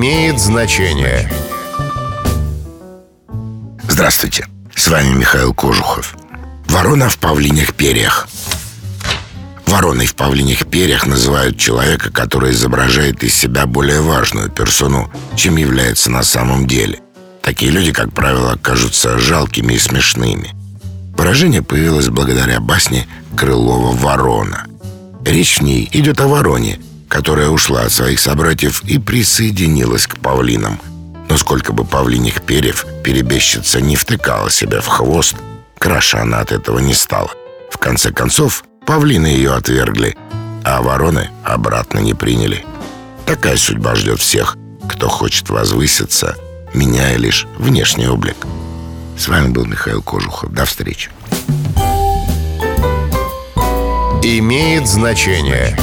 имеет значение. Здравствуйте, с вами Михаил Кожухов. Ворона в павлинях перьях. Вороной в павлинях перьях называют человека, который изображает из себя более важную персону, чем является на самом деле. Такие люди, как правило, кажутся жалкими и смешными. Выражение появилось благодаря басне Крылова «Ворона». Речь в ней идет о вороне, которая ушла от своих собратьев и присоединилась к павлинам. Но сколько бы павлиних перьев перебежчица не втыкала себя в хвост, краше она от этого не стала. В конце концов, павлины ее отвергли, а вороны обратно не приняли. Такая судьба ждет всех, кто хочет возвыситься, меняя лишь внешний облик. С вами был Михаил Кожухов. До встречи. Имеет значение.